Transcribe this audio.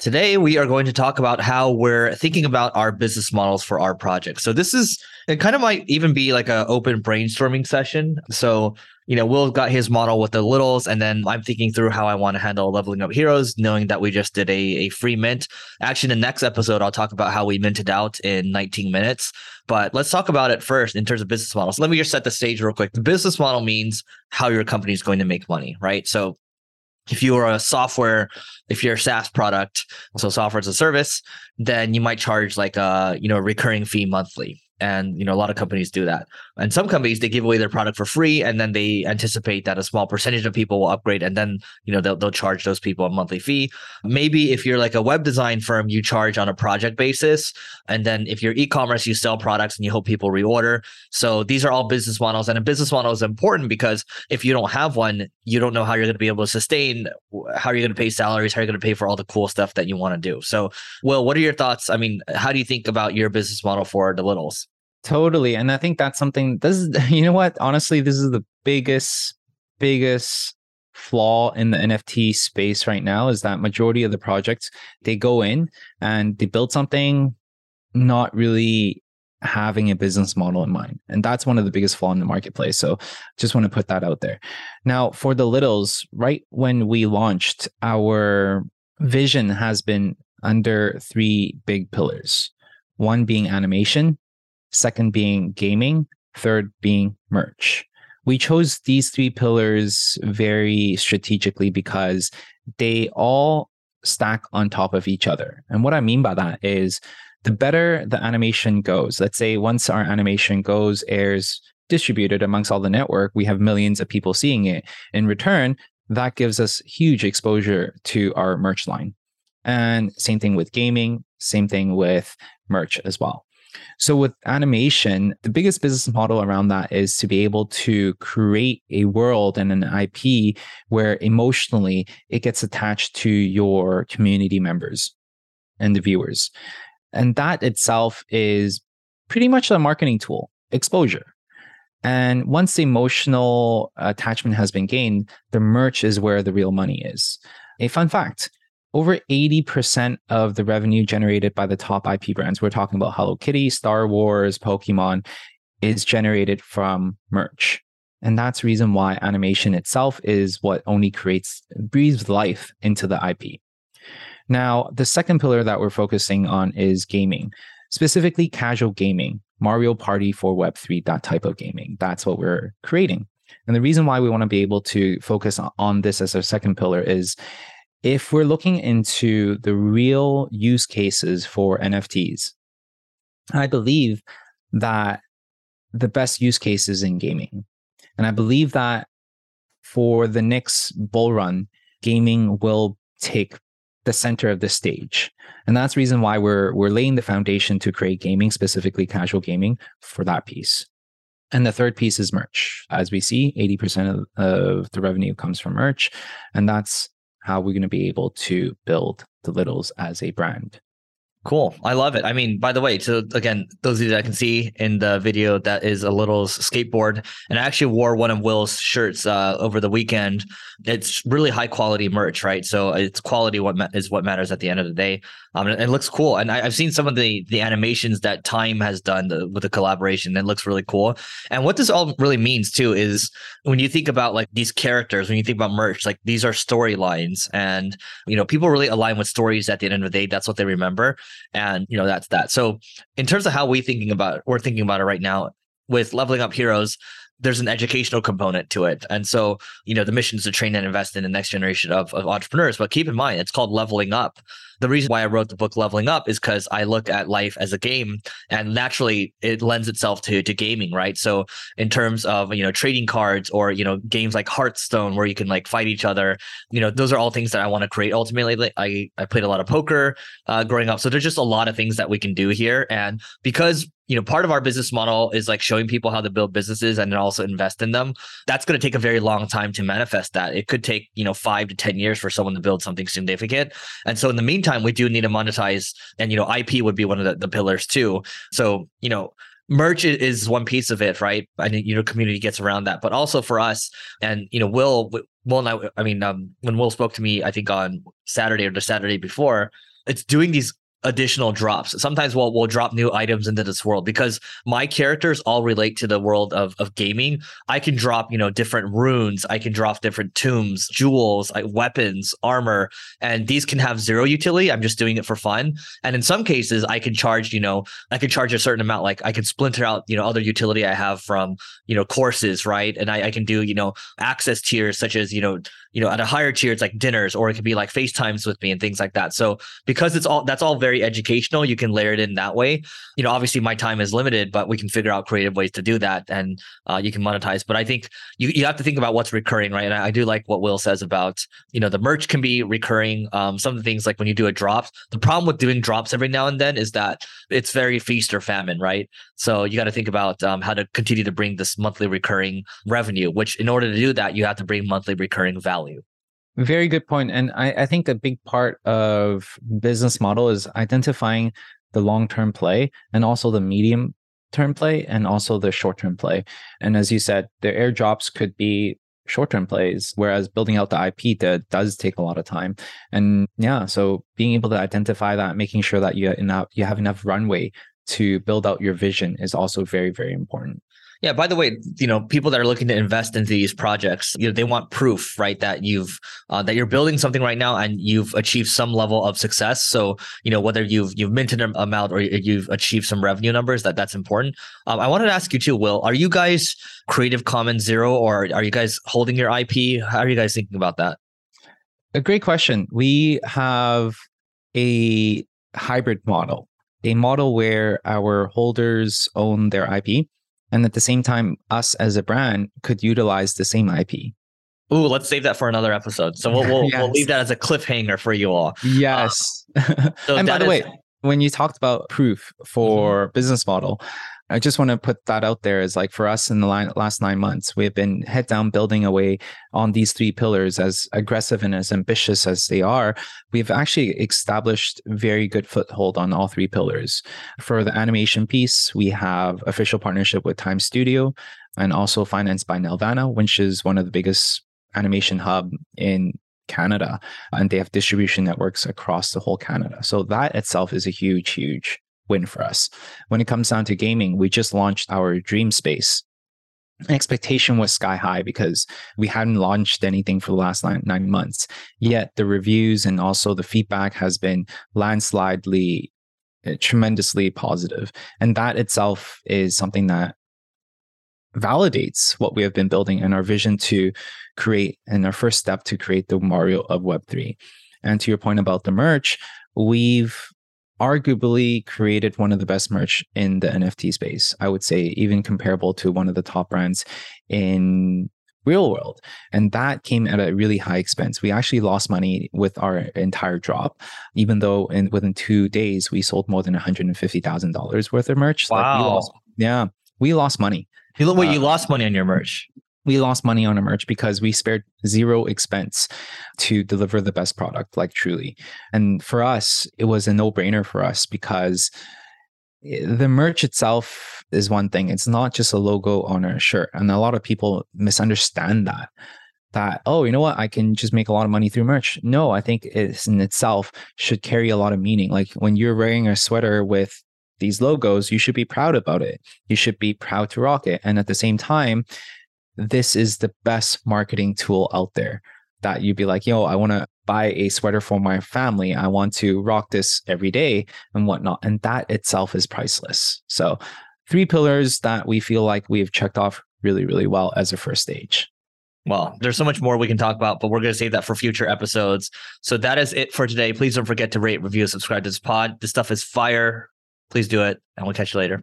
Today, we are going to talk about how we're thinking about our business models for our projects. So, this is, it kind of might even be like an open brainstorming session. So, you know, Will got his model with the littles, and then I'm thinking through how I want to handle leveling up heroes, knowing that we just did a, a free mint. Actually, in the next episode, I'll talk about how we minted out in 19 minutes. But let's talk about it first in terms of business models. Let me just set the stage real quick. The business model means how your company is going to make money, right? So if you are a software if you're a SaaS product, so software as a service, then you might charge like a you know recurring fee monthly and you know a lot of companies do that. And some companies they give away their product for free and then they anticipate that a small percentage of people will upgrade and then you know they'll, they'll charge those people a monthly fee. Maybe if you're like a web design firm you charge on a project basis and then if you're e-commerce you sell products and you hope people reorder. So these are all business models and a business model is important because if you don't have one you don't know how you're going to be able to sustain how are you going to pay salaries how are you going to pay for all the cool stuff that you want to do. So Will what are your thoughts? I mean how do you think about your business model for the littles Totally. And I think that's something this is you know what? Honestly, this is the biggest, biggest flaw in the NFT space right now is that majority of the projects they go in and they build something not really having a business model in mind. And that's one of the biggest flaw in the marketplace. So just want to put that out there. Now, for the littles, right when we launched, our vision has been under three big pillars. One being animation, second being gaming, third being merch. We chose these three pillars very strategically because they all stack on top of each other. And what I mean by that is the better the animation goes, let's say once our animation goes, airs, distributed amongst all the network, we have millions of people seeing it. In return, that gives us huge exposure to our merch line. And same thing with gaming, same thing with merch as well. So with animation, the biggest business model around that is to be able to create a world and an IP where emotionally it gets attached to your community members and the viewers. And that itself is pretty much a marketing tool, exposure. And once the emotional attachment has been gained, the merch is where the real money is. A fun fact over 80% of the revenue generated by the top IP brands, we're talking about Hello Kitty, Star Wars, Pokemon, is generated from merch. And that's the reason why animation itself is what only creates, breathes life into the IP. Now, the second pillar that we're focusing on is gaming, specifically casual gaming, Mario Party for Web3, that type of gaming. That's what we're creating. And the reason why we want to be able to focus on this as our second pillar is if we're looking into the real use cases for NFTs, I believe that the best use case is in gaming. And I believe that for the next bull run, gaming will take the center of the stage. And that's the reason why we're we're laying the foundation to create gaming, specifically casual gaming, for that piece. And the third piece is merch. As we see, 80% of, of the revenue comes from merch. And that's how we're going to be able to build the Littles as a brand. Cool. I love it. I mean, by the way, so again, those of you that can see in the video, that is a little skateboard. And I actually wore one of Will's shirts uh, over the weekend. It's really high quality merch, right? So it's quality what ma- is what matters at the end of the day. Um, and it looks cool. And I, have seen some of the the animations that Time has done the, with the collaboration. It looks really cool. And what this all really means too is when you think about like these characters, when you think about merch, like these are storylines, and you know people really align with stories at the end of the day. That's what they remember, and you know that's that. So in terms of how we thinking about, we're thinking about it right now with leveling up heroes there's an educational component to it. And so, you know, the mission is to train and invest in the next generation of, of entrepreneurs. But keep in mind, it's called leveling up. The reason why I wrote the book Leveling Up is because I look at life as a game and naturally it lends itself to to gaming, right? So in terms of, you know, trading cards or, you know, games like Hearthstone where you can like fight each other, you know, those are all things that I want to create. Ultimately, I, I played a lot of poker uh, growing up. So there's just a lot of things that we can do here. And because you know, part of our business model is like showing people how to build businesses and then also invest in them. That's going to take a very long time to manifest that. It could take, you know, five to 10 years for someone to build something significant. And so in the meantime, we do need to monetize and, you know, IP would be one of the, the pillars too. So, you know, merch is one piece of it, right? And you know community gets around that, but also for us and you know Will Will and I, I mean um, when Will spoke to me, I think on Saturday or the Saturday before, it's doing these additional drops. Sometimes we'll we'll drop new items into this world because my characters all relate to the world of of gaming. I can drop, you know, different runes, I can drop different tombs, jewels, weapons, armor, and these can have zero utility. I'm just doing it for fun. And in some cases, I can charge, you know, I can charge a certain amount. Like I can splinter out, you know, other utility I have from, you know, courses, right? And I, I can do, you know, access tiers such as, you know, you know, at a higher tier, it's like dinners, or it could be like FaceTimes with me and things like that. So because it's all that's all very educational, you can layer it in that way. You know, obviously my time is limited, but we can figure out creative ways to do that, and uh, you can monetize. But I think you you have to think about what's recurring, right? And I, I do like what Will says about you know the merch can be recurring. Um, some of the things like when you do a drop, the problem with doing drops every now and then is that it's very feast or famine, right? So you got to think about um, how to continue to bring this monthly recurring revenue. Which in order to do that, you have to bring monthly recurring value value. Very good point. And I, I think a big part of business model is identifying the long term play and also the medium term play and also the short term play. And as you said, the airdrops could be short term plays, whereas building out the IP that does take a lot of time. And yeah, so being able to identify that, making sure that you enough you have enough runway to build out your vision is also very, very important. Yeah. By the way, you know, people that are looking to invest into these projects, you know, they want proof, right? That you've uh, that you're building something right now and you've achieved some level of success. So, you know, whether you've you've minted an amount or you've achieved some revenue numbers, that that's important. Um, I wanted to ask you too, Will. Are you guys Creative Commons Zero, or are you guys holding your IP? How are you guys thinking about that? A great question. We have a hybrid model, a model where our holders own their IP and at the same time us as a brand could utilize the same ip Ooh, let's save that for another episode. So we'll we'll, yes. we'll leave that as a cliffhanger for you all. Yes. Uh, so and by the is... way, when you talked about proof for mm-hmm. business model, I just want to put that out there is like for us in the last nine months, we have been head down building away on these three pillars as aggressive and as ambitious as they are. We've actually established very good foothold on all three pillars. For the animation piece, we have official partnership with Time Studio and also financed by Nelvana, which is one of the biggest animation hub in Canada. And they have distribution networks across the whole Canada. So that itself is a huge, huge win for us. When it comes down to gaming, we just launched our Dream Space. Expectation was sky high because we hadn't launched anything for the last nine, nine months. Yet the reviews and also the feedback has been landslidely, uh, tremendously positive. And that itself is something that validates what we have been building and our vision to create and our first step to create the Mario of Web3. And to your point about the merch, we've arguably created one of the best merch in the NFT space. I would say even comparable to one of the top brands in real world. And that came at a really high expense. We actually lost money with our entire drop, even though in within two days we sold more than $150,000 worth of merch. Wow. Like we lost, yeah, we lost money. You look, wait, uh, you lost money on your merch we lost money on our merch because we spared zero expense to deliver the best product like truly. And for us it was a no-brainer for us because eh, the merch itself is one thing. It's not just a logo on a shirt and a lot of people misunderstand that that oh you know what? I can just make a lot of money through merch. No i think it in itself should carry a lot of meaning. Like when you're wearing a sweater with these logos you should be proud about it. You should be proud to rock it. And at the same time this is the best marketing tool out there that you'd be like, yo, I want to buy a sweater for my family. I want to rock this every day and whatnot. And that itself is priceless. So, three pillars that we feel like we've checked off really, really well as a first stage. Well, there's so much more we can talk about, but we're going to save that for future episodes. So that is it for today. Please don't forget to rate, review, subscribe to this pod. This stuff is fire. Please do it, and we'll catch you later.